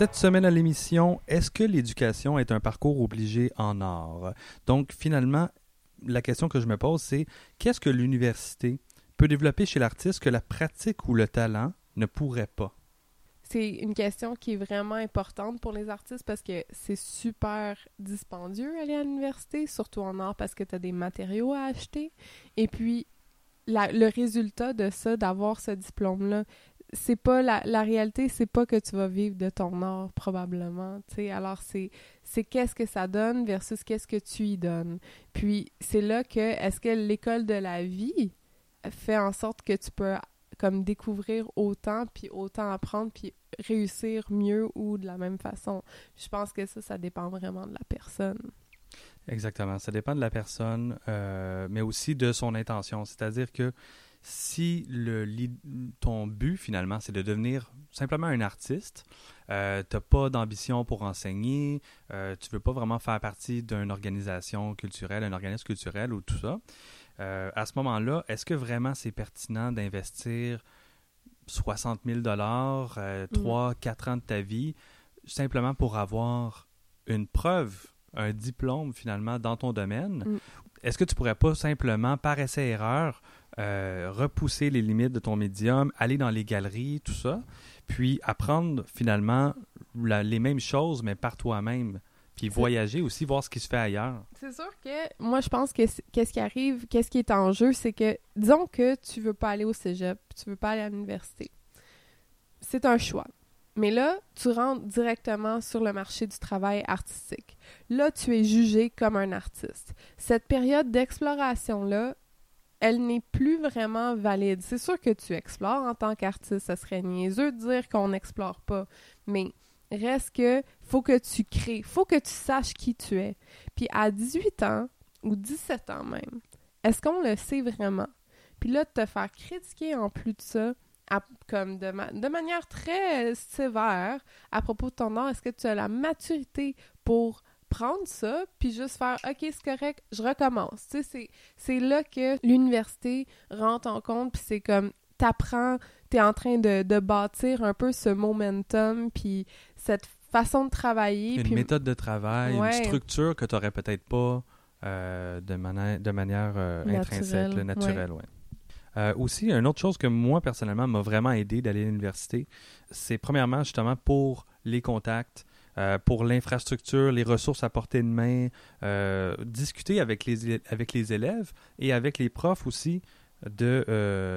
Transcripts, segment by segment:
Cette semaine à l'émission, est-ce que l'éducation est un parcours obligé en art? Donc finalement, la question que je me pose, c'est qu'est-ce que l'université peut développer chez l'artiste que la pratique ou le talent ne pourrait pas? C'est une question qui est vraiment importante pour les artistes parce que c'est super dispendieux aller à l'université, surtout en art parce que tu as des matériaux à acheter. Et puis, le résultat de ça, d'avoir ce diplôme-là, c'est pas la, la réalité, c'est pas que tu vas vivre de ton art probablement. Alors c'est c'est qu'est-ce que ça donne versus qu'est-ce que tu y donnes. Puis c'est là que est-ce que l'école de la vie fait en sorte que tu peux comme découvrir autant puis autant apprendre puis réussir mieux ou de la même façon? Je pense que ça ça dépend vraiment de la personne. Exactement, ça dépend de la personne euh, mais aussi de son intention, c'est-à-dire que si le, ton but finalement c'est de devenir simplement un artiste, euh, tu n'as pas d'ambition pour enseigner, euh, tu veux pas vraiment faire partie d'une organisation culturelle, un organisme culturel ou tout ça, euh, à ce moment-là, est-ce que vraiment c'est pertinent d'investir 60 000 dollars, 3, 4 ans de ta vie, simplement pour avoir une preuve, un diplôme finalement dans ton domaine? Mm. Est-ce que tu pourrais pas simplement, par essai-erreur, euh, repousser les limites de ton médium, aller dans les galeries, tout ça, puis apprendre finalement les mêmes choses, mais par toi-même. Puis voyager aussi, voir ce qui se fait ailleurs? C'est sûr que moi, je pense que qu'est-ce qui arrive, qu'est-ce qui est en jeu, c'est que, disons que tu veux pas aller au cégep, tu veux pas aller à l'université. C'est un choix. Mais là, tu rentres directement sur le marché du travail artistique. Là, tu es jugé comme un artiste. Cette période d'exploration-là, elle n'est plus vraiment valide. C'est sûr que tu explores en tant qu'artiste, ça serait niaiseux de dire qu'on n'explore pas, mais reste que faut que tu crées, faut que tu saches qui tu es. Puis à 18 ans ou 17 ans même, est-ce qu'on le sait vraiment? Puis là, de te faire critiquer en plus de ça, comme de, de, manière très sévère à propos de ton art, est-ce que tu as la maturité pour prendre ça, puis juste faire OK, c'est correct, je recommence? Tu sais, c'est là que l'université rentre en compte, puis c'est comme t'apprends, t'es en train de, de, bâtir un peu ce momentum, puis cette façon de travailler. Une méthode de travail, une structure que tu n'aurais peut-être pas euh, de, manière, de manière euh, intrinsèque, naturelle. Ouais. Euh, aussi, une autre chose que moi, personnellement, m'a vraiment aidé d'aller à l'université, c'est premièrement, justement, pour les contacts, euh, pour l'infrastructure, les ressources à portée de main, euh, discuter avec les, avec les élèves et avec les profs aussi de,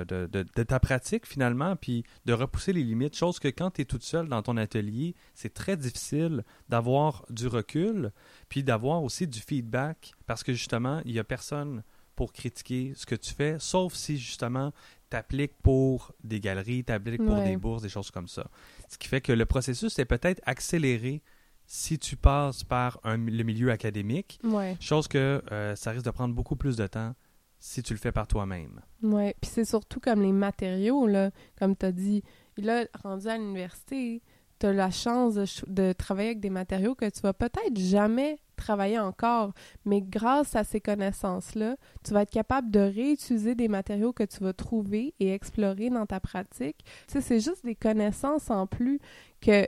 de, de, ta pratique finalement, puis de repousser les limites, chose que quand tu es toute seule dans ton atelier, c'est très difficile d'avoir du recul, puis d'avoir aussi du feedback, parce que justement, il n'y a personne pour critiquer ce que tu fais, sauf si justement t'appliques pour des galeries, t'appliques pour des bourses, des choses comme ça. Ce qui fait que le processus est peut-être accéléré si tu passes par un, le milieu académique, chose que euh, ça risque de prendre beaucoup plus de temps si tu le fais par toi-même. Oui, puis c'est surtout comme les matériaux, là, comme tu as dit. Là, rendu à l'université, la chance de, travailler avec des matériaux que tu vas peut-être jamais travailler encore, mais grâce à ces connaissances-là, tu vas être capable de réutiliser des matériaux que tu vas trouver et explorer dans ta pratique. Tu sais, c'est juste des connaissances en plus que,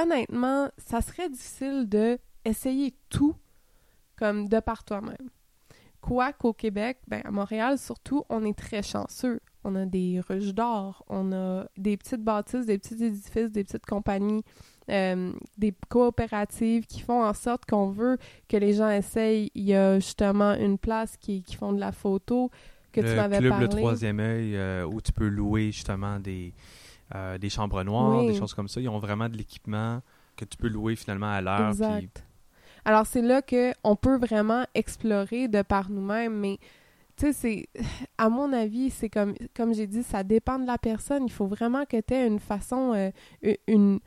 honnêtement, ça serait difficile de essayer tout comme de par toi-même. Quoi qu'au Québec, ben à Montréal surtout, on est très chanceux. On a des ruches d'or, on a des petites bâtisses, des petits édifices, des petites compagnies euh, des coopératives qui font en sorte qu'on veut que les gens essayent. Il y a justement une place qui, qui font de la photo que tu m'avais parlé. Le troisième œil euh, où tu peux louer justement des, euh, des chambres noires, des choses comme ça. Ils ont vraiment de l'équipement que tu peux louer finalement à l'heure. Exact. Alors c'est là qu'on peut vraiment explorer de par nous-mêmes, mais tu sais, c'est, à mon avis, c'est comme, comme j'ai dit, ça dépend de la personne. Il faut vraiment que tu aies une façon, une,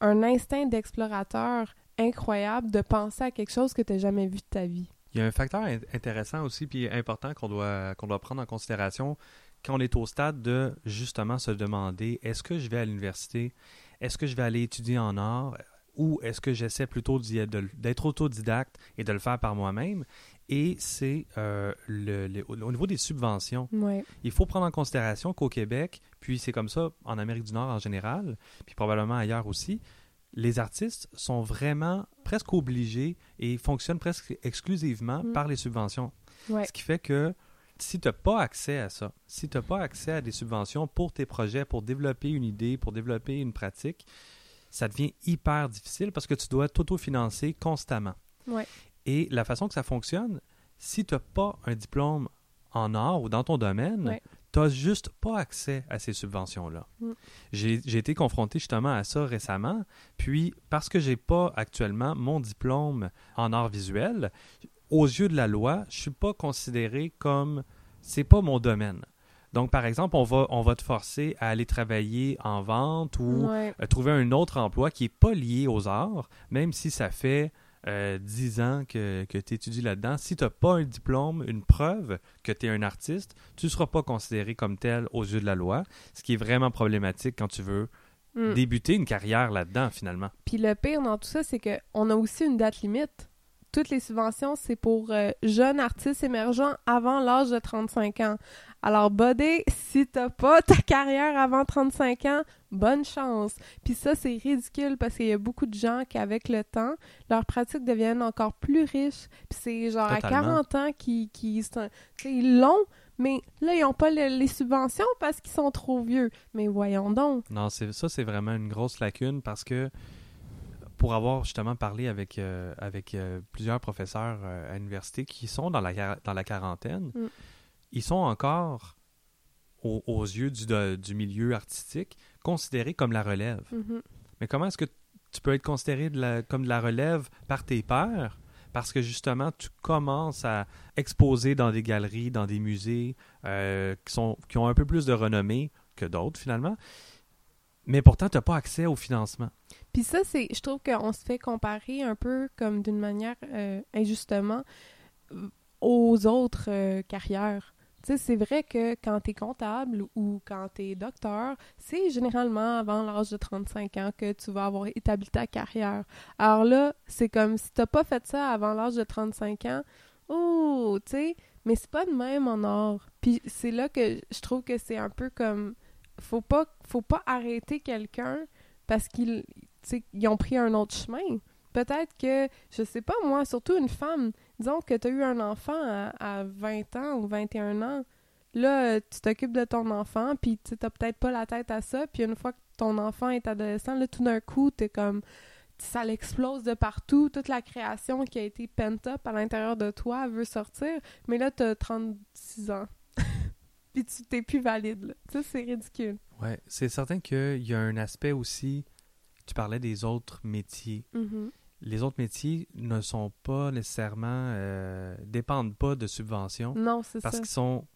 un instinct d'explorateur incroyable de penser à quelque chose que tu n'as jamais vu de ta vie. Il y a un facteur intéressant aussi puis important qu'on doit qu'on doit prendre en considération quand on est au stade de justement se demander est-ce que je vais à l'université, est-ce que je vais aller étudier en art? Ou est-ce que j'essaie plutôt d'être autodidacte et de le faire par moi-même? Et c'est euh, le, au niveau des subventions. Il faut prendre en considération qu'au Québec, puis c'est comme ça en Amérique du Nord en général, puis probablement ailleurs aussi, les artistes sont vraiment presque obligés et fonctionnent presque exclusivement mm. par les subventions. Ce qui fait que si tu n'as pas accès à ça, si tu n'as pas accès à des subventions pour tes projets, pour développer une idée, pour développer une pratique, ça devient hyper difficile parce que tu dois t'autofinancer constamment. Et la façon que ça fonctionne, si tu n'as pas un diplôme en art ou dans ton domaine, tu n'as juste pas accès à ces subventions-là. Mm. J'ai été confronté justement à ça récemment, puis parce que j'ai pas actuellement mon diplôme en art visuel, aux yeux de la loi, je suis pas considéré comme c'est pas mon domaine. Donc, par exemple, on va, on va te forcer à aller travailler en vente ou trouver un autre emploi qui n'est pas lié aux arts, même si ça fait euh, 10 ans que, que tu étudies là-dedans. Si tu n'as pas un diplôme, une preuve que tu es un artiste, tu ne seras pas considéré comme tel aux yeux de la loi, ce qui est vraiment problématique quand tu veux hmm. débuter une carrière là-dedans, finalement. Puis le pire dans tout ça, c'est qu'on a aussi une date limite toutes les subventions, c'est pour euh, jeunes artistes émergents avant l'âge de 35 ans. Alors, Bodé, si t'as pas ta carrière avant 35 ans, bonne chance. Puis ça, c'est ridicule parce qu'il y a beaucoup de gens qui, avec le temps, leurs pratiques deviennent encore plus riches. Puis c'est genre à 40 ans qui, qui c'est long, mais là, ils n'ont pas les, subventions parce qu'ils sont trop vieux. Mais voyons donc. Non, c'est ça, c'est vraiment une grosse lacune parce que pour avoir justement parlé avec, euh, avec euh, plusieurs professeurs euh, à l'université qui sont dans la, dans la quarantaine, mm. Ils sont encore, aux yeux du, du, milieu artistique, considérés comme la relève. Mm-hmm. Mais comment est-ce que tu peux être considéré de la, comme de la relève par tes pairs? Parce que justement, tu commences à exposer dans des galeries, dans des musées qui, sont, qui ont un peu plus de renommée que d'autres finalement mais pourtant, tu n'as pas accès au financement. Puis ça, c'est, je trouve qu'on se fait comparer un peu comme d'une manière euh, injustement euh, aux autres euh, carrières. C'est vrai que quand tu es comptable ou quand tu es docteur, c'est généralement avant l'âge de 35 ans que tu vas avoir établi ta carrière. Alors là, c'est comme si tu pas fait ça avant l'âge de 35 ans, oh, tu sais, mais c'est pas de même en or. Puis c'est là que je trouve que c'est un peu comme faut pas faut pas arrêter quelqu'un parce qu'ils ils ont pris un autre chemin. Peut-être que, je sais pas moi, surtout une femme, disons que tu as eu un enfant à, 20 ans ou 21 ans, là, tu t'occupes de ton enfant, puis tu n'as peut-être pas la tête à ça, puis une fois que ton enfant est adolescent, là, tout d'un coup, tu es comme ça l'explose de partout, toute la création qui a été pent up à l'intérieur de toi veut sortir, mais là, tu as 36 ans puis tu t'es plus valide. Ça, c'est ridicule. Ouais, c'est certain qu'il y a un aspect aussi. Tu parlais des autres métiers. Mm-hmm. Les autres métiers ne sont pas nécessairement. Euh, dépendent pas de subventions. Non, c'est ça. Parce qu'ils sont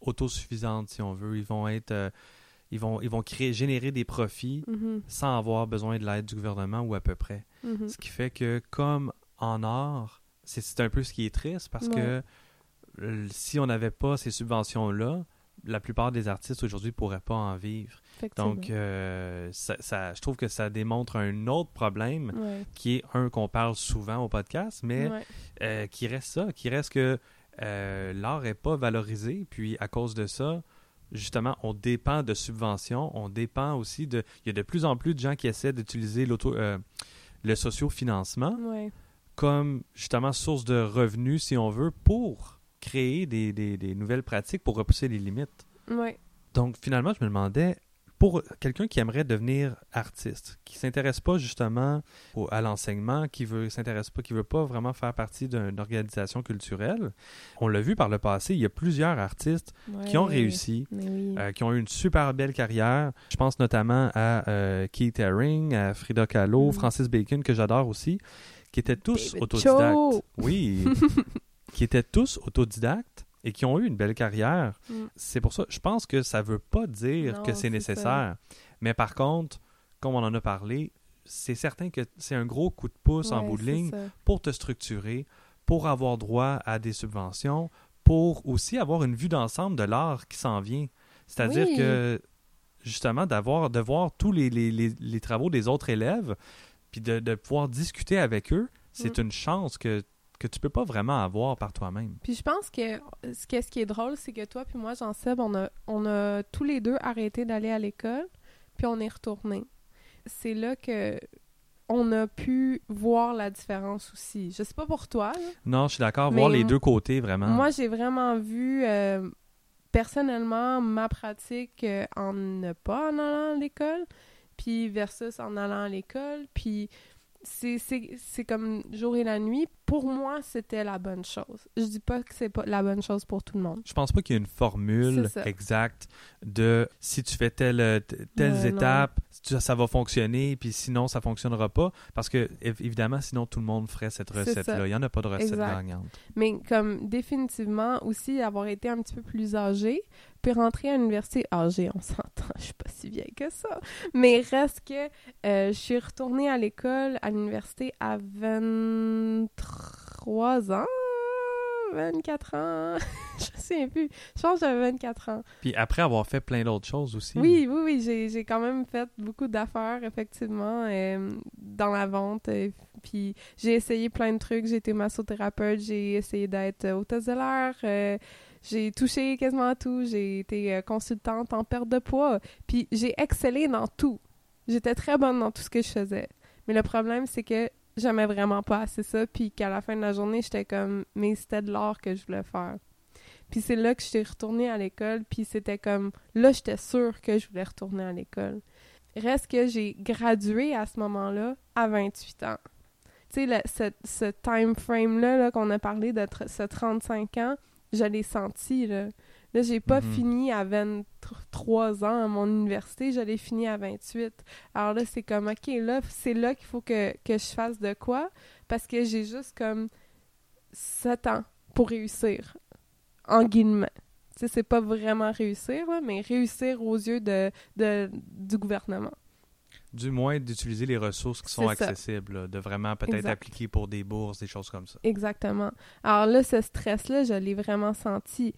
autosuffisantes, si on veut. Ils vont être. Euh, ils vont, ils vont créer, générer des profits mm-hmm. sans avoir besoin de l'aide du gouvernement ou à peu près. Mm-hmm. Ce qui fait que, comme en art, c'est un peu ce qui est triste parce que si on n'avait pas ces subventions-là, la plupart des artistes aujourd'hui ne pourraient pas en vivre. Donc, euh, ça, je trouve que ça démontre un autre problème qui est un qu'on parle souvent au podcast, mais euh, qui reste ça, qui reste que euh, l'art n'est pas valorisé, puis à cause de ça, justement, on dépend de subventions, on dépend aussi de... Il y a de plus en plus de gens qui essaient d'utiliser l'auto, le sociofinancement comme justement source de revenus, si on veut, pour créer des, des, nouvelles pratiques pour repousser les limites. Donc, finalement, je me demandais, pour quelqu'un qui aimerait devenir artiste, qui s'intéresse pas justement à l'enseignement, qui veut s'intéresse pas, qui veut pas vraiment faire partie d'une organisation culturelle, on l'a vu par le passé, il y a plusieurs artistes qui ont réussi, euh, qui ont eu une super belle carrière. Je pense notamment à euh, Keith Haring, à Frida Kahlo, mm. Francis Bacon que j'adore aussi, qui étaient tous autodidactes. Oui. qui étaient tous autodidactes et qui ont eu une belle carrière. Mm. C'est pour ça, je pense que ça ne veut pas dire que c'est nécessaire. Mais par contre, comme on en a parlé, c'est certain que c'est un gros coup de pouce en bout de ligne pour te structurer, pour avoir droit à des subventions, pour aussi avoir une vue d'ensemble de l'art qui s'en vient. C'est-à-dire que justement d'avoir de voir tous les, les, les, travaux des autres élèves, puis de, de pouvoir discuter avec eux, c'est mm. une chance que que tu peux pas vraiment avoir par toi-même. Puis je pense que ce, ce qui est drôle, c'est que toi puis moi, Jean-Seb, on a, on a tous les deux arrêté d'aller à l'école, puis on est retourné. C'est là que on a pu voir la différence aussi. Je sais pas pour toi. Non, je suis d'accord, voir les deux côtés vraiment. Moi, j'ai vraiment vu euh, personnellement ma pratique euh, en ne pas en allant à l'école, puis versus en allant à l'école, puis c'est comme jour et la nuit. Pour moi, c'était la bonne chose. Je dis pas que c'est pas la bonne chose pour tout le monde. Je pense pas qu'il y ait une formule exacte de si tu fais telle, telles étapes, ça va fonctionner, puis sinon ça fonctionnera pas. Parce que évidemment, sinon tout le monde ferait cette recette-là. Il y en a pas de recette gagnante. Mais comme définitivement aussi avoir été un petit peu plus âgé, rentrer à l'université âgé, on s'entend, je suis pas si vieille que ça. Mais reste que euh, je suis retournée à l'école, à l'université à 23 ans. 24 ans. je sais plus. Je pense que j'avais 24 ans. Puis après avoir fait plein d'autres choses aussi. Oui, oui, oui. J'ai quand même fait beaucoup d'affaires, effectivement, euh, dans la vente. Euh, puis j'ai essayé plein de trucs. J'ai été massothérapeute, j'ai essayé d'être hôtesse de l'air. J'ai touché quasiment à tout. J'ai été euh, consultante en perte de poids. Puis j'ai excellé dans tout. J'étais très bonne dans tout ce que je faisais. Mais le problème, c'est que j'aimais vraiment pas assez ça. Puis qu'à la fin de la journée, j'étais comme, mais c'était de l'art que je voulais faire. Puis c'est là que j'étais retournée à l'école. Puis c'était comme, là, j'étais sûre que je voulais retourner à l'école. Reste que j'ai gradué à ce moment-là à 28 ans. Tu sais, ce, time frame-là -là, qu'on a parlé de ce 35 ans, je l'ai senti, là. Là, j'ai pas mhm. fini à 23 ans à mon université, je l'ai fini à 28. Alors là, c'est comme, OK, là, c'est là qu'il faut que, je fasse de quoi, parce que j'ai juste comme 7 ans pour réussir, en guillemets. Tu sais, c'est pas vraiment réussir, mais réussir aux yeux de, du gouvernement du moins d'utiliser les ressources qui sont accessibles, de vraiment peut-être appliquer pour des bourses, des choses comme ça. Exactement. Alors là, ce stress-là, je l'ai vraiment senti.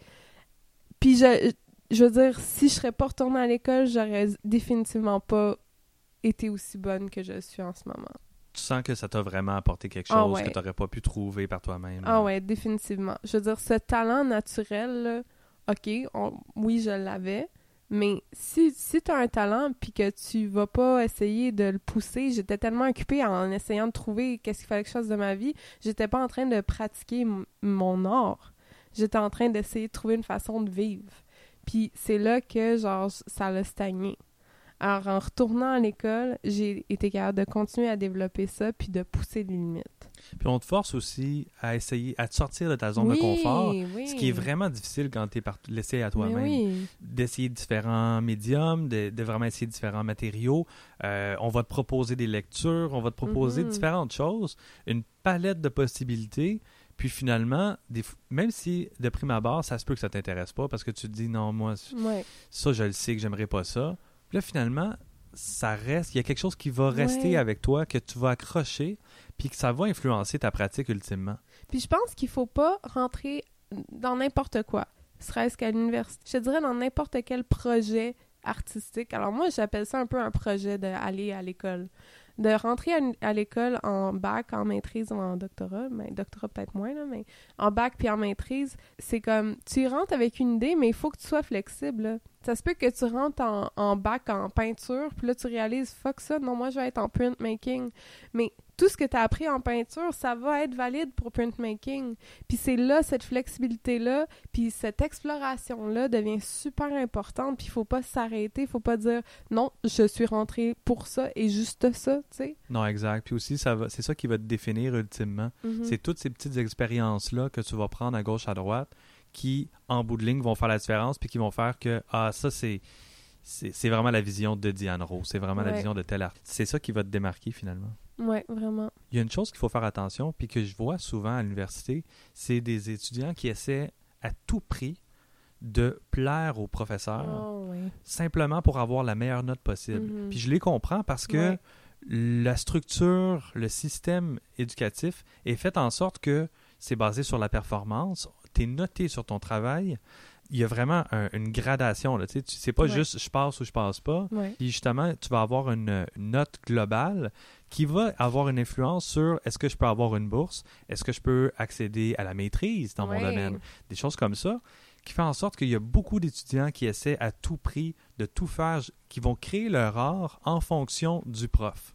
Puis je, je veux dire, si je serais pas retournée à l'école, j'aurais définitivement pas été aussi bonne que je suis en ce moment. Tu sens que ça t'a vraiment apporté quelque ah chose que tu n'aurais pas pu trouver par toi-même. Ah ouais, définitivement. Je veux dire, ce talent naturel, OK, oui, je l'avais, mais si, tu as un talent puis que tu vas pas essayer de le pousser, j'étais tellement occupée en essayant de trouver qu'est-ce qu'il fallait que je de ma vie, j'étais pas en train de pratiquer mon art. J'étais en train d'essayer de trouver une façon de vivre. Puis c'est là que genre ça a stagné. Alors en retournant à l'école, j'ai été capable de continuer à développer ça puis de pousser les limites. Puis on te force aussi à essayer, à te sortir de ta zone de confort, ce qui est vraiment difficile quand tu es laissé à toi-même. D'essayer différents médiums, de, vraiment essayer différents matériaux. Euh, on va te proposer des lectures, on va te proposer mm-hmm. différentes choses, une palette de possibilités. Puis finalement, même si de prime abord, ça se peut que ça t'intéresse pas parce que tu te dis non, moi, ça, je le sais que j'aimerais pas ça. Puis là, finalement, ça reste, il y a quelque chose qui va rester avec toi, que tu vas accrocher, puis que ça va influencer ta pratique ultimement. Puis je pense qu'il faut pas rentrer dans n'importe quoi, serait-ce qu'à l'université. Je te dirais dans n'importe quel projet artistique. Alors moi, j'appelle ça un peu un projet d'aller à l'école. De rentrer à, l'école en bac, en maîtrise ou en doctorat, mais doctorat peut-être moins, là, mais en bac puis en maîtrise, c'est comme, tu rentres avec une idée, mais il faut que tu sois flexible. Ça se peut que tu rentres en, en bac en peinture, puis là, tu réalises, fuck ça, non, moi, je vais être en printmaking. Mais tout ce que tu as appris en peinture, ça va être valide pour printmaking. Puis c'est là, cette flexibilité-là, puis cette exploration-là devient super importante, puis il faut pas s'arrêter, il faut pas dire non, je suis rentré pour ça et juste ça, tu sais. Non, exact. Puis aussi, ça va, c'est ça qui va te définir ultimement. Mm-hmm. C'est toutes ces petites expériences-là que tu vas prendre à gauche, à droite, qui, en bout de ligne, vont faire la différence, puis qui vont faire que, ah, ça, c'est c'est vraiment la vision de Diane Rose, c'est vraiment la vision de tel artiste. C'est ça qui va te démarquer finalement. Oui, vraiment. Il y a une chose qu'il faut faire attention, puis que je vois souvent à l'université, c'est des étudiants qui essaient à tout prix de plaire aux professeurs, oh, simplement pour avoir la meilleure note possible. Mm-hmm. Puis je les comprends parce que la structure, le système éducatif est fait en sorte que c'est basé sur la performance, tu es noté sur ton travail, il y a vraiment une gradation. Là, tu sais, c'est pas juste je passe ou je passe pas. Puis justement, tu vas avoir une, note globale qui va avoir une influence sur est-ce que je peux avoir une bourse, est-ce que je peux accéder à la maîtrise dans mon domaine, des choses comme ça, qui fait en sorte qu'il y a beaucoup d'étudiants qui essaient à tout prix de tout faire, qui vont créer leur art en fonction du prof.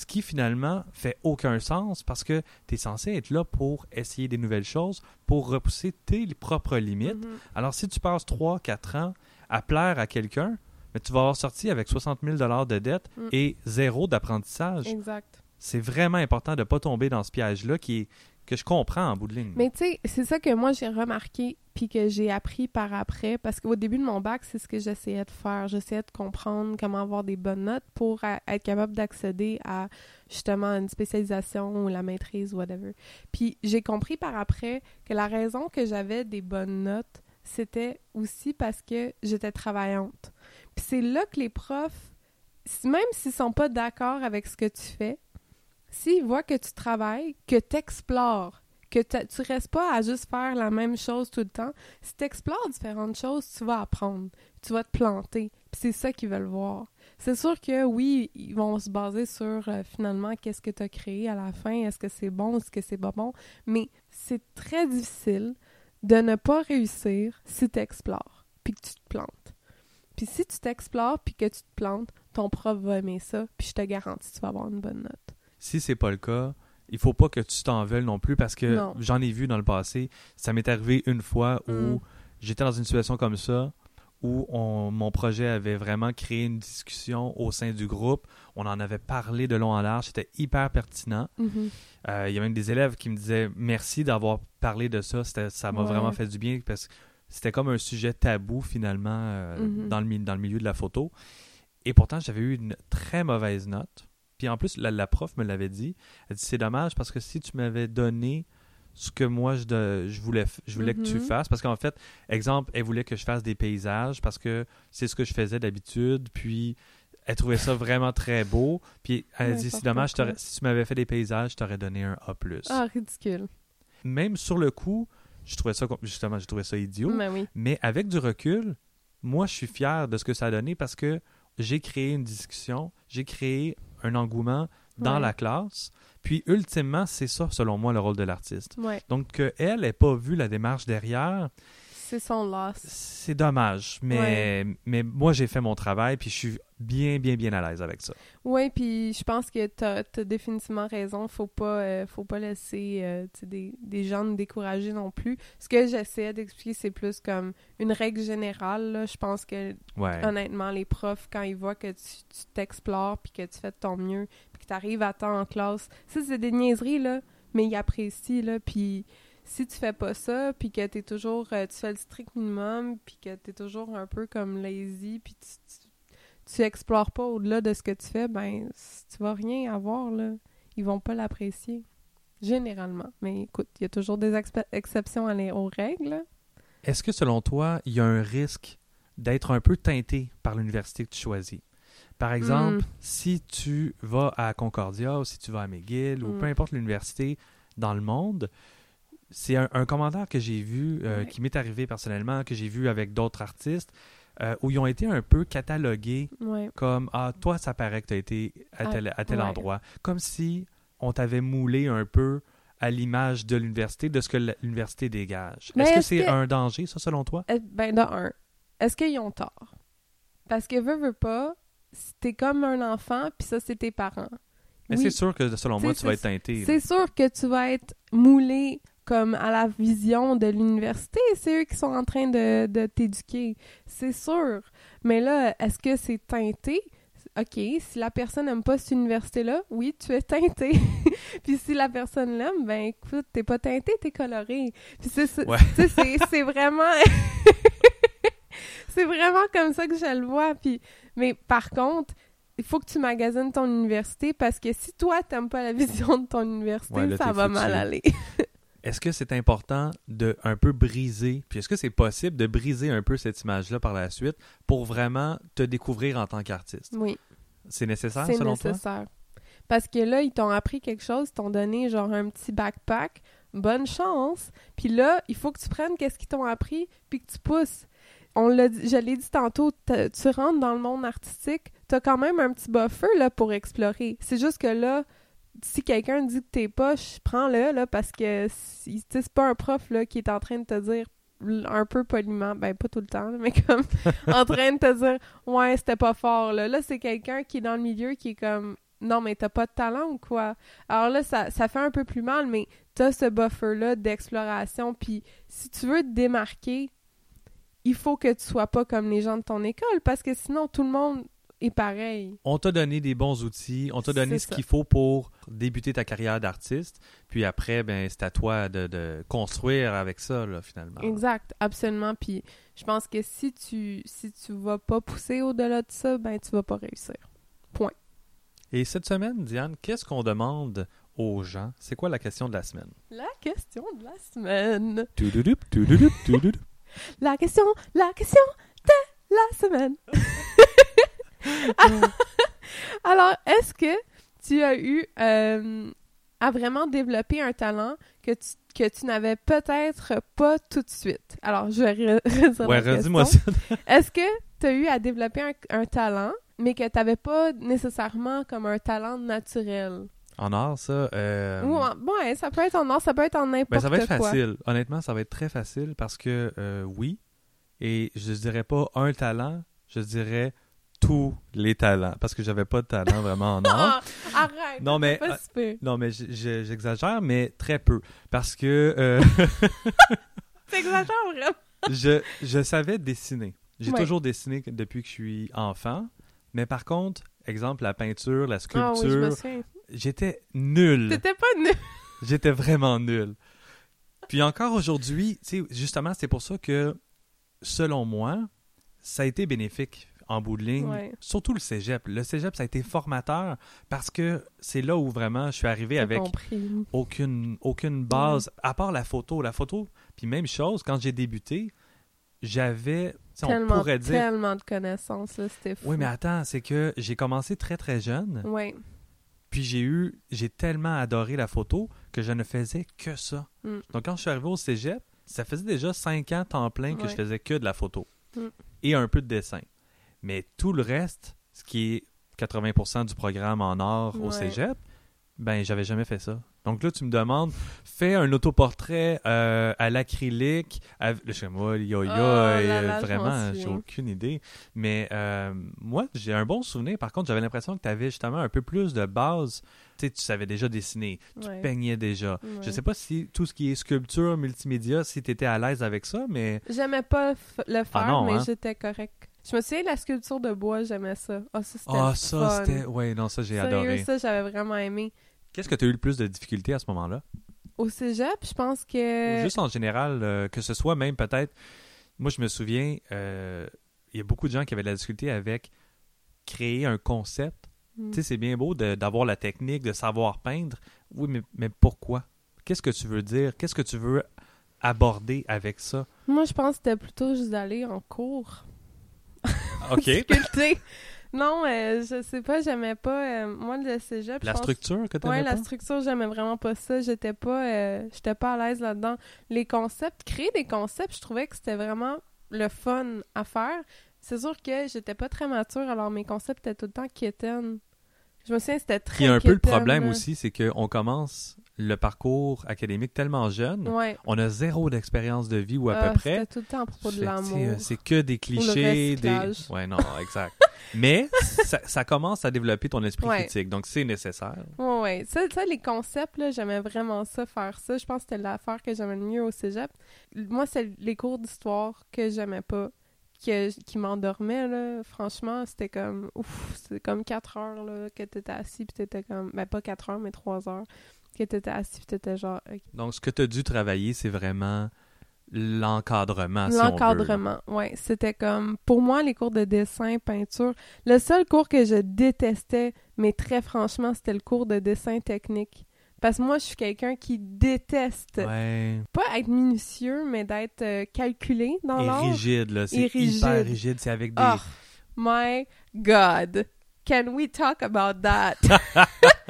Ce qui finalement fait aucun sens parce que tu es censé être là pour essayer des nouvelles choses, pour repousser tes propres limites. Mhm. Alors si tu passes 3-4 ans à plaire à quelqu'un, mais tu vas avoir sorti avec 60 000 de dette Mm. et zéro d'apprentissage. Exact. C'est vraiment important de ne pas tomber dans ce piège-là qui est que je comprends en bout de ligne. Mais tu sais, c'est ça que moi j'ai remarqué puis que j'ai appris par après parce qu'au début de mon bac, c'est ce que j'essayais de faire. J'essayais de comprendre comment avoir des bonnes notes pour être capable d'accéder à justement une spécialisation ou la maîtrise whatever. Puis j'ai compris par après que la raison que j'avais des bonnes notes, c'était aussi parce que j'étais travaillante. Puis c'est là que les profs même s'ils sont pas d'accord avec ce que tu fais, s'ils voient que tu travailles, que tu explores, que tu restes pas à juste faire la même chose tout le temps, si tu explores différentes choses, tu vas apprendre, tu vas te planter. Puis c'est ça qu'ils veulent voir. C'est sûr que oui, ils vont se baser sur euh, finalement qu'est-ce que tu as créé à la fin, est-ce que c'est bon, est-ce que c'est pas bon, mais c'est très difficile de ne pas réussir si tu explores puis que tu te plantes. Puis si tu t'explores puis que tu te plantes, ton prof va aimer ça, puis je te garantis tu vas avoir une bonne note. Si c'est pas le cas, il faut pas que tu t'en veuilles non plus parce que j'en ai vu dans le passé. Ça m'est arrivé une fois où Mm. j'étais dans une situation comme ça où on- mon projet avait vraiment créé une discussion au sein du groupe. On en avait parlé de long en large. C'était hyper pertinent. Mhm. Euh, il y a même des élèves qui me disaient merci d'avoir parlé de ça. Ça m'a Ouais. vraiment fait du bien parce que c'était comme un sujet tabou finalement euh, Mhm. dans, le, mi- dans le milieu de la photo. Et pourtant, j'avais eu une très mauvaise note. Puis en plus, la, la prof me l'avait dit. Elle dit c'est dommage parce que si tu m'avais donné ce que moi je, de- je voulais, je voulais que tu Mhm. fasses, parce qu'en fait, exemple, elle voulait que je fasse des paysages parce que c'est ce que je faisais d'habitude. Puis elle trouvait ça vraiment très beau. Puis elle dit c'est dommage, si tu m'avais fait des paysages, je t'aurais donné un A. Ah, ridicule. Même sur le coup, je trouvais ça, justement, je trouvais ça idiot. Ben oui. Mais avec du recul, moi, je suis fier de ce que ça a donné parce que j'ai créé une discussion, j'ai créé un engouement dans Ouais. la classe. Puis, ultimement, c'est ça, selon moi, le rôle de l'artiste. Ouais. Donc, qu'elle n'ait pas vu la démarche derrière, C'est son loss. c'est dommage. Mais, mais moi, j'ai fait mon travail, puis je suis bien, bien, bien à l'aise avec ça. Oui, puis je pense que t'as as définitivement raison. Faut pas, euh, faut pas laisser euh, tu des, des gens nous décourager non plus. Ce que j'essayais d'expliquer, c'est plus comme une règle générale. là. Je pense que Ouais. honnêtement, les profs, quand ils voient que tu tu t'explores puis que tu fais de ton mieux puis que tu arrives à temps en classe, ça, c'est des niaiseries, là, mais ils apprécient, là, puis si tu fais pas ça, puis que t'es toujours, euh, tu fais le strict minimum, puis que t'es toujours un peu comme lazy, puis tu, tu, tu explores pas au-delà de ce que tu fais, ben, tu vas rien avoir, là. Ils vont pas l'apprécier. Généralement. Mais écoute, il y a toujours des exceptions à les- aux règles. Est-ce que, selon toi, il y a un risque d'être un peu teinté par l'université que tu choisis? Par exemple, Mm. si tu vas à Concordia ou si tu vas à McGill ou Mm. peu importe l'université dans le monde, c'est un, un commentaire que j'ai vu, euh, Ouais. qui m'est arrivé personnellement, que j'ai vu avec d'autres artistes, euh, où ils ont été un peu catalogués Ouais. comme Ah, toi, ça paraît que tu as été à tel, à tel ouais. endroit. Comme si on t'avait moulé un peu à l'image de l'université, de ce que l'université dégage. Est-ce que c'est que- un danger, ça, selon toi? Eh, Ben, de un, est-ce qu'ils ont tort? Parce que veux, veux pas, t'es comme un enfant, puis ça, c'est tes parents. Mais Oui, c'est sûr que, selon moi, tu vas être teinté. C'est sûr que tu vas être moulé comme à la vision de l'université. C'est eux qui sont en train de, de t'éduquer. C'est sûr. Mais là, est-ce que c'est teinté? OK, si la personne n'aime pas cette université-là, oui, tu es teinté. Puis si la personne l'aime, ben écoute, t'es pas teinté, t'es coloré. Puis c'est Ouais. c'est vraiment... c'est vraiment comme ça que je le vois. Puis, mais par contre, il faut que tu magasines ton université parce que si toi, t'aimes pas la vision de ton université, Ouais, là, ça va foutu. mal aller. Est-ce que c'est important de un peu briser, puis est-ce que c'est possible de briser un peu cette image-là par la suite pour vraiment te découvrir en tant qu'artiste? oui, C'est nécessaire, c'est selon toi? nécessaire. Parce que là, ils t'ont appris quelque chose, ils t'ont donné genre un petit backpack. Bonne chance. Puis là, il faut que tu prennes qu'est-ce qu'ils t'ont appris, puis que tu pousses. On l'a dit- je l'ai dit tantôt, tu rentres dans le monde artistique, t'as quand même un petit buffer là pour explorer. C'est juste que là, si quelqu'un dit que t'es poche, prends-le là parce que si- c'est pas un prof qui est en train de te dire un peu poliment, ben pas tout le temps, mais comme en train de te dire ouais c'était pas fort là. Là c'est quelqu'un qui est dans le milieu qui est comme non, mais t'as pas de talent ou quoi? Alors là, ça, ça fait un peu plus mal, mais t'as ce buffer-là d'exploration. Puis si tu veux te démarquer, il faut que tu sois pas comme les gens de ton école parce que sinon, tout le monde est pareil. On t'a donné des bons outils, on t'a donné ce qu'il faut pour débuter ta carrière d'artiste, puis après, ben, c'est à toi de, construire avec ça, là, finalement. Exact, absolument. Puis je pense que si tu si tu vas pas pousser au-delà de ça, ben, tu vas pas réussir. Point. Et cette semaine, Diane, qu'est-ce qu'on demande aux gens? C'est quoi la question de la semaine? La question de la semaine. la question, la question de la semaine. Alors, est-ce que tu as eu euh, à vraiment développer un talent que tu, que tu n'avais peut-être pas tout de suite? Alors, je vais redire Ouais, redis-moi ça. est-ce que tu as eu à développer un, talent, mais que tu n'avais pas nécessairement comme un talent naturel? En art, ça. Euh... Ouais, ça peut être en art, ça peut être en n'importe quoi. Ben, ça va être facile. Honnêtement, ça va être très facile parce que euh, oui. Et je dirais pas un talent, je dirais tous les talents parce que j'avais pas de talent vraiment en art. Arrête. Non mais euh, non mais j'exagère mais très peu parce que euh... T'exagères vraiment. je, je savais dessiner. J'ai toujours dessiné depuis que je suis enfant, mais par contre, exemple la peinture, la sculpture, ah j'étais nul. T'étais pas nul. j'étais vraiment nul. Puis encore aujourd'hui, tu sais justement, c'est pour ça que selon moi, ça a été bénéfique en bout de ligne, surtout le cégep. Le cégep, ça a été formateur parce que c'est là où vraiment je suis arrivé avec aucune, aucune base, à part la photo. La photo, puis même chose, quand j'ai débuté, j'avais, tellement, on pourrait dire... Tellement de connaissances, c'était fou. Oui, mais attends, c'est que j'ai commencé très, très jeune. Oui. Puis j'ai eu, j'ai tellement adoré la photo que je ne faisais que ça. Mm. Donc quand je suis arrivé au cégep, ça faisait déjà cinq ans temps plein que je faisais que de la photo. Mm. Et un peu de dessin. Mais tout le reste, ce qui est 80% du programme en or au cégep, ben, j'avais jamais fait ça. Donc là, tu me demandes, fais un autoportrait euh, à l'acrylique. Je sais moi, yo yo, oh vraiment, j'ai aucune idée. Mais euh, moi, j'ai un bon souvenir. Par contre, j'avais l'impression que tu avais justement un peu plus de base. Tu sais, tu savais déjà dessiner, tu peignais déjà. Je sais pas si tout ce qui est sculpture, multimédia, si tu étais à l'aise avec ça, mais. J'aimais pas le ah faire, mais hein? j'étais correct. Je me souviens de la sculpture de bois, j'aimais ça. Ah, ça, c'était Ah, ça, c'était... Oui, non, ça, j'ai adoré. ça, j'avais vraiment aimé. Qu'est-ce que tu as eu le plus de difficultés à ce moment-là? Au cégep, je pense que... juste en général, euh, que ce soit même peut-être... Moi, je me souviens, euh, il y a beaucoup de gens qui avaient de la difficulté avec créer un concept. Hmm. Tu sais, c'est bien beau d'avoir la technique, de savoir peindre. Oui, mais, mais pourquoi? Qu'est-ce que tu veux dire? Qu'est-ce que tu veux aborder avec ça? Moi, je pense que c'était plutôt juste d'aller en cours. OK. Non, euh, je sais pas, j'aimais pas. Euh, moi, le cégep. La structure que tu Ouais, la structure, j'aimais vraiment pas ça. J'étais pas, euh, j'étais pas à l'aise là-dedans. Les concepts, créer des concepts, je trouvais que c'était vraiment le fun à faire. C'est sûr que j'étais pas très mature, alors mes concepts étaient tout le temps quétaines. Je me souviens, c'était très. Il y a un peu le problème aussi, c'est qu'on commence le parcours académique tellement jeune. On a zéro d'expérience de vie ou à peu ah, près. tout le temps à propos de l'amour. C'est que des clichés. des... Ouais, non, exact. Mais ça, commence à développer ton esprit critique, donc c'est nécessaire. Oui, ouais. Ça, ça, les concepts, j'aimais vraiment ça, faire ça. Je pense que c'était l'affaire que j'aimais le mieux au cégep. Moi, c'est les cours d'histoire que j'aimais pas qui, qui m'endormait, là. Franchement, c'était comme, ouf, c'était comme 4 heures, là, que t'étais assis, puis t'étais comme, ben pas 4 heures, mais 3 heures, que t'étais assis, puis t'étais genre... Donc, ce que t'as dû travailler, c'est vraiment l'encadrement, si L'encadrement, oui. C'était comme, pour moi, les cours de dessin, peinture, le seul cours que je détestais, mais très franchement, c'était le cours de dessin technique. Parce que moi, je suis quelqu'un qui déteste pas être minutieux, mais d'être euh, calculé dans l'art. Et rigide, là. C'est hyper rigide. C'est avec des... Oh my God! Can we talk about that?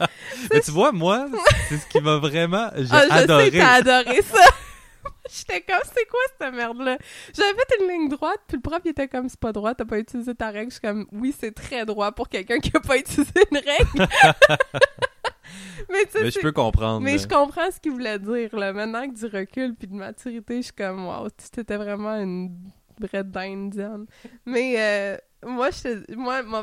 mais tu vois, moi, c'est ce qui m'a vraiment... J'ai ah, je adoré. sais que t'as adoré ça! J'étais comme, c'est quoi cette merde-là? J'avais fait une ligne droite, puis le prof, il était comme, c'est pas droit, t'as pas utilisé ta règle. Je suis comme, oui, c'est très droit pour quelqu'un qui a pas utilisé une règle. mais, mais je peux comprendre. Mais je comprends ce qu'il voulait dire, là. Maintenant que du recul puis de maturité, je suis comme, wow, c'était vraiment une brette d'indienne. Mais, euh, moi, je, moi,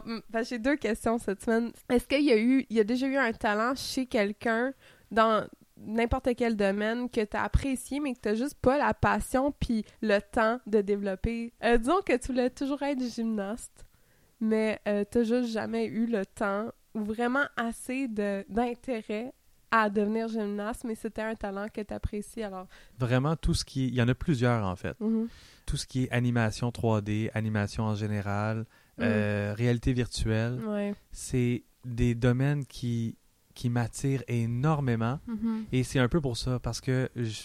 j'ai deux questions cette semaine. Est-ce qu'il y a eu, il y a déjà eu un talent chez quelqu'un dans n'importe quel domaine que tu as apprécié, mais que tu juste pas la passion puis le temps de développer? Euh, disons que tu voulais toujours être gymnaste, mais euh, tu juste jamais eu le temps ou vraiment assez d'intérêt à devenir gymnaste, mais c'était un talent que tu apprécies alors. Vraiment, tout ce qui. Il y en a plusieurs en fait. Mm-hmm. Tout ce qui est animation 3D, animation en général, mm. euh, réalité virtuelle, c'est des domaines qui, qui m'attirent énormément. Mm-hmm. Et c'est un peu pour ça, parce que je,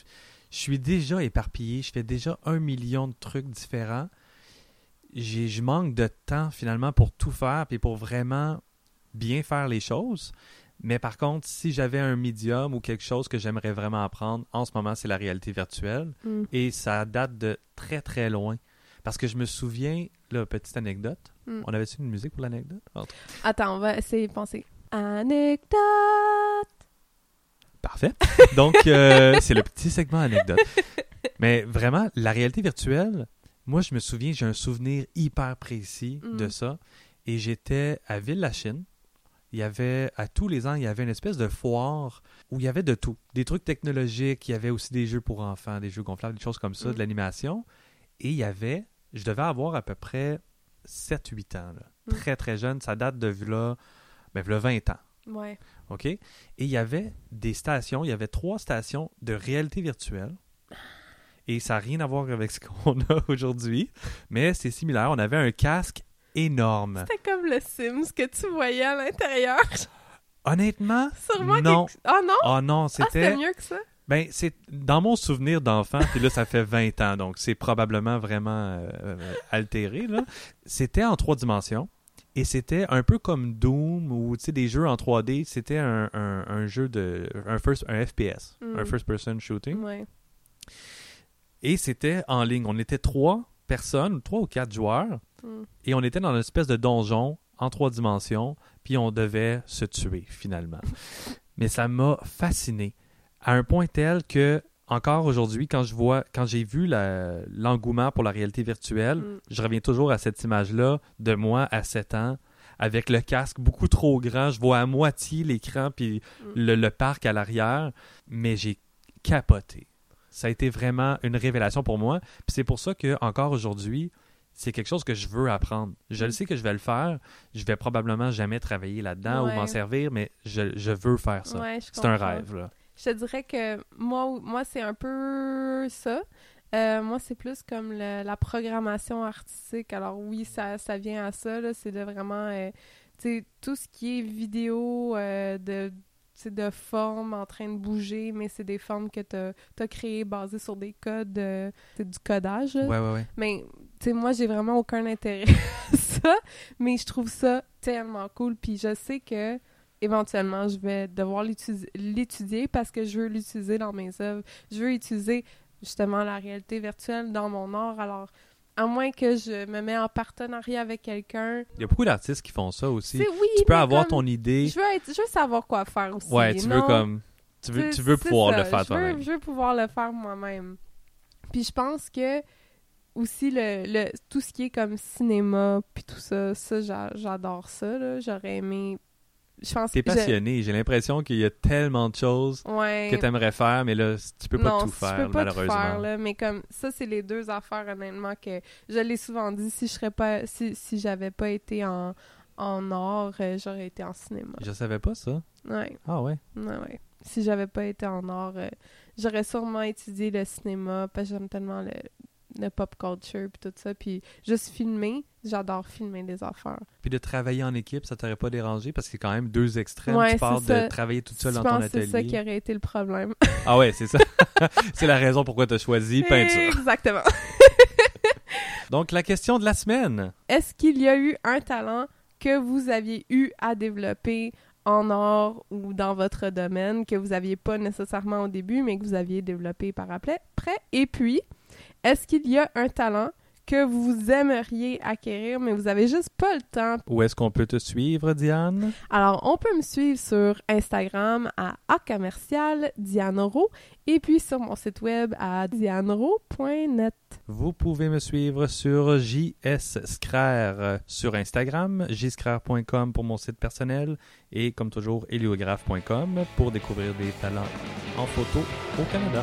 je suis déjà éparpillé, je fais déjà un million de trucs différents. Je manque de temps finalement pour tout faire, puis pour vraiment bien faire les choses. Mais par contre, si j'avais un médium ou quelque chose que j'aimerais vraiment apprendre, en ce moment, c'est la réalité virtuelle. Mm. Et ça date de très, très loin. Parce que je me souviens, là, petite anecdote. Mm. On avait-tu une musique pour l'anecdote? Attends, on va essayer de penser. Anecdote! Parfait. Donc, euh, c'est le petit segment anecdote. Mais vraiment, la réalité virtuelle, moi, je me souviens, j'ai un souvenir hyper précis de mm. ça. Et j'étais à Ville-la-Chine il y avait, à tous les ans, il y avait une espèce de foire où il y avait de tout. Des trucs technologiques, il y avait aussi des jeux pour enfants, des jeux gonflables, des choses comme ça, de mm. l'animation. Et il y avait, je devais avoir à peu près 7-8 ans. Mm. Très, très jeune. Ça date de là, ben, 20 ans. Ouais. OK? Et il y avait des stations, il y avait trois stations de réalité virtuelle. Et ça n'a rien à voir avec ce qu'on a aujourd'hui, mais c'est similaire. On avait un casque énorme. C'était comme le Sims que tu voyais à l'intérieur. Honnêtement, Sûrement non. Ah non? Ah non, c'était... Ah, c'était mieux que ça? Ben, c'est dans mon souvenir d'enfant, puis là, ça fait 20 ans, donc c'est probablement vraiment euh, euh, altéré, là. C'était en trois dimensions, et c'était un peu comme Doom, ou, tu sais, des jeux en 3D, c'était un, un, jeu de... un, first, un FPS, un mm. first-person shooting. Ouais. Et c'était en ligne. On était trois personnes, trois ou quatre joueurs, Mm. Et on était dans une espèce de donjon en trois dimensions, puis on devait se tuer finalement. Mais ça m'a fasciné à un point tel que encore aujourd'hui, quand je vois, quand j'ai vu l'engouement pour la réalité virtuelle, mm. je reviens toujours à cette image-là de moi à 7 ans avec le casque beaucoup trop grand. Je vois à moitié l'écran puis mm. le, le, parc à l'arrière, mais j'ai capoté. Ça a été vraiment une révélation pour moi. Puis c'est pour ça que encore aujourd'hui, c'est quelque chose que je veux apprendre. Je le mm. sais que je vais le faire. Je vais probablement jamais travailler là-dedans ou m'en servir, mais je, veux faire ça. c'est un rêve. Là. Je te dirais que moi, moi c'est un peu ça. Euh, moi, c'est plus comme la programmation artistique. Alors oui, ça, ça vient à ça. C'est de vraiment... Euh, tout ce qui est vidéo euh, de de formes en train de bouger, mais c'est des formes que tu as, créées basées sur des codes, c'est du codage. Ouais, ouais, ouais. Mais sais, moi, j'ai vraiment aucun intérêt à ça, mais je trouve ça tellement cool. Puis je sais que éventuellement, je vais devoir l'étudier parce que je veux l'utiliser dans mes œuvres. Je veux utiliser justement la réalité virtuelle dans mon art. Alors, à moins que je me mette en partenariat avec quelqu'un. Il y a beaucoup d'artistes qui font ça aussi. Oui, tu peux avoir ton idée. Je veux, être, je veux savoir quoi faire aussi. Ouais, tu veux comme. Tu veux, tu veux pouvoir le faire toi-même. Je veux pouvoir le faire moi-même. Puis je pense que aussi le, le, tout ce qui est comme cinéma puis tout ça ça j'adore ça j'aurais aimé t'es passionné. J'ai l'impression qu'il y a tellement de choses que t'aimerais faire mais là tu peux pas tout faire peux pas malheureusement tout faire, là, mais comme ça c'est les deux affaires honnêtement que je l'ai souvent dit si je serais pas si, si j'avais pas été en en art euh, j'aurais été en cinéma. Je savais pas ça. Ouais. Ah ouais? Ouais ouais. Si j'avais pas été en art euh, j'aurais sûrement étudié le cinéma parce que j'aime tellement le le pop culture puis tout ça puis juste filmer j'adore filmer des affaires. Puis de travailler en équipe ça t'aurait pas dérangé? Parce y a quand même deux extrêmes. Tu parles de travailler toute seule dans ton atelier c'est ça qui aurait été le problème? Ah ouais c'est ça. C'est la raison pourquoi tu as choisi peinture. Exactement. Donc la question de la semaine. Est-ce qu'il y a eu un talent que vous aviez eu à développer en art ou dans votre domaine que vous aviez pas nécessairement au début mais que vous aviez développé par après et puis est-ce qu'il y a un talent que vous aimeriez acquérir, mais vous avez juste pas le temps. Où est-ce qu'on peut te suivre, Diane? Alors, on peut me suivre sur Instagram à commercial et puis sur mon site web à dianero.net. Vous pouvez me suivre sur JS Scraire sur Instagram, jscraire.com pour mon site personnel et comme toujours héliographe.com pour découvrir des talents en photo au Canada.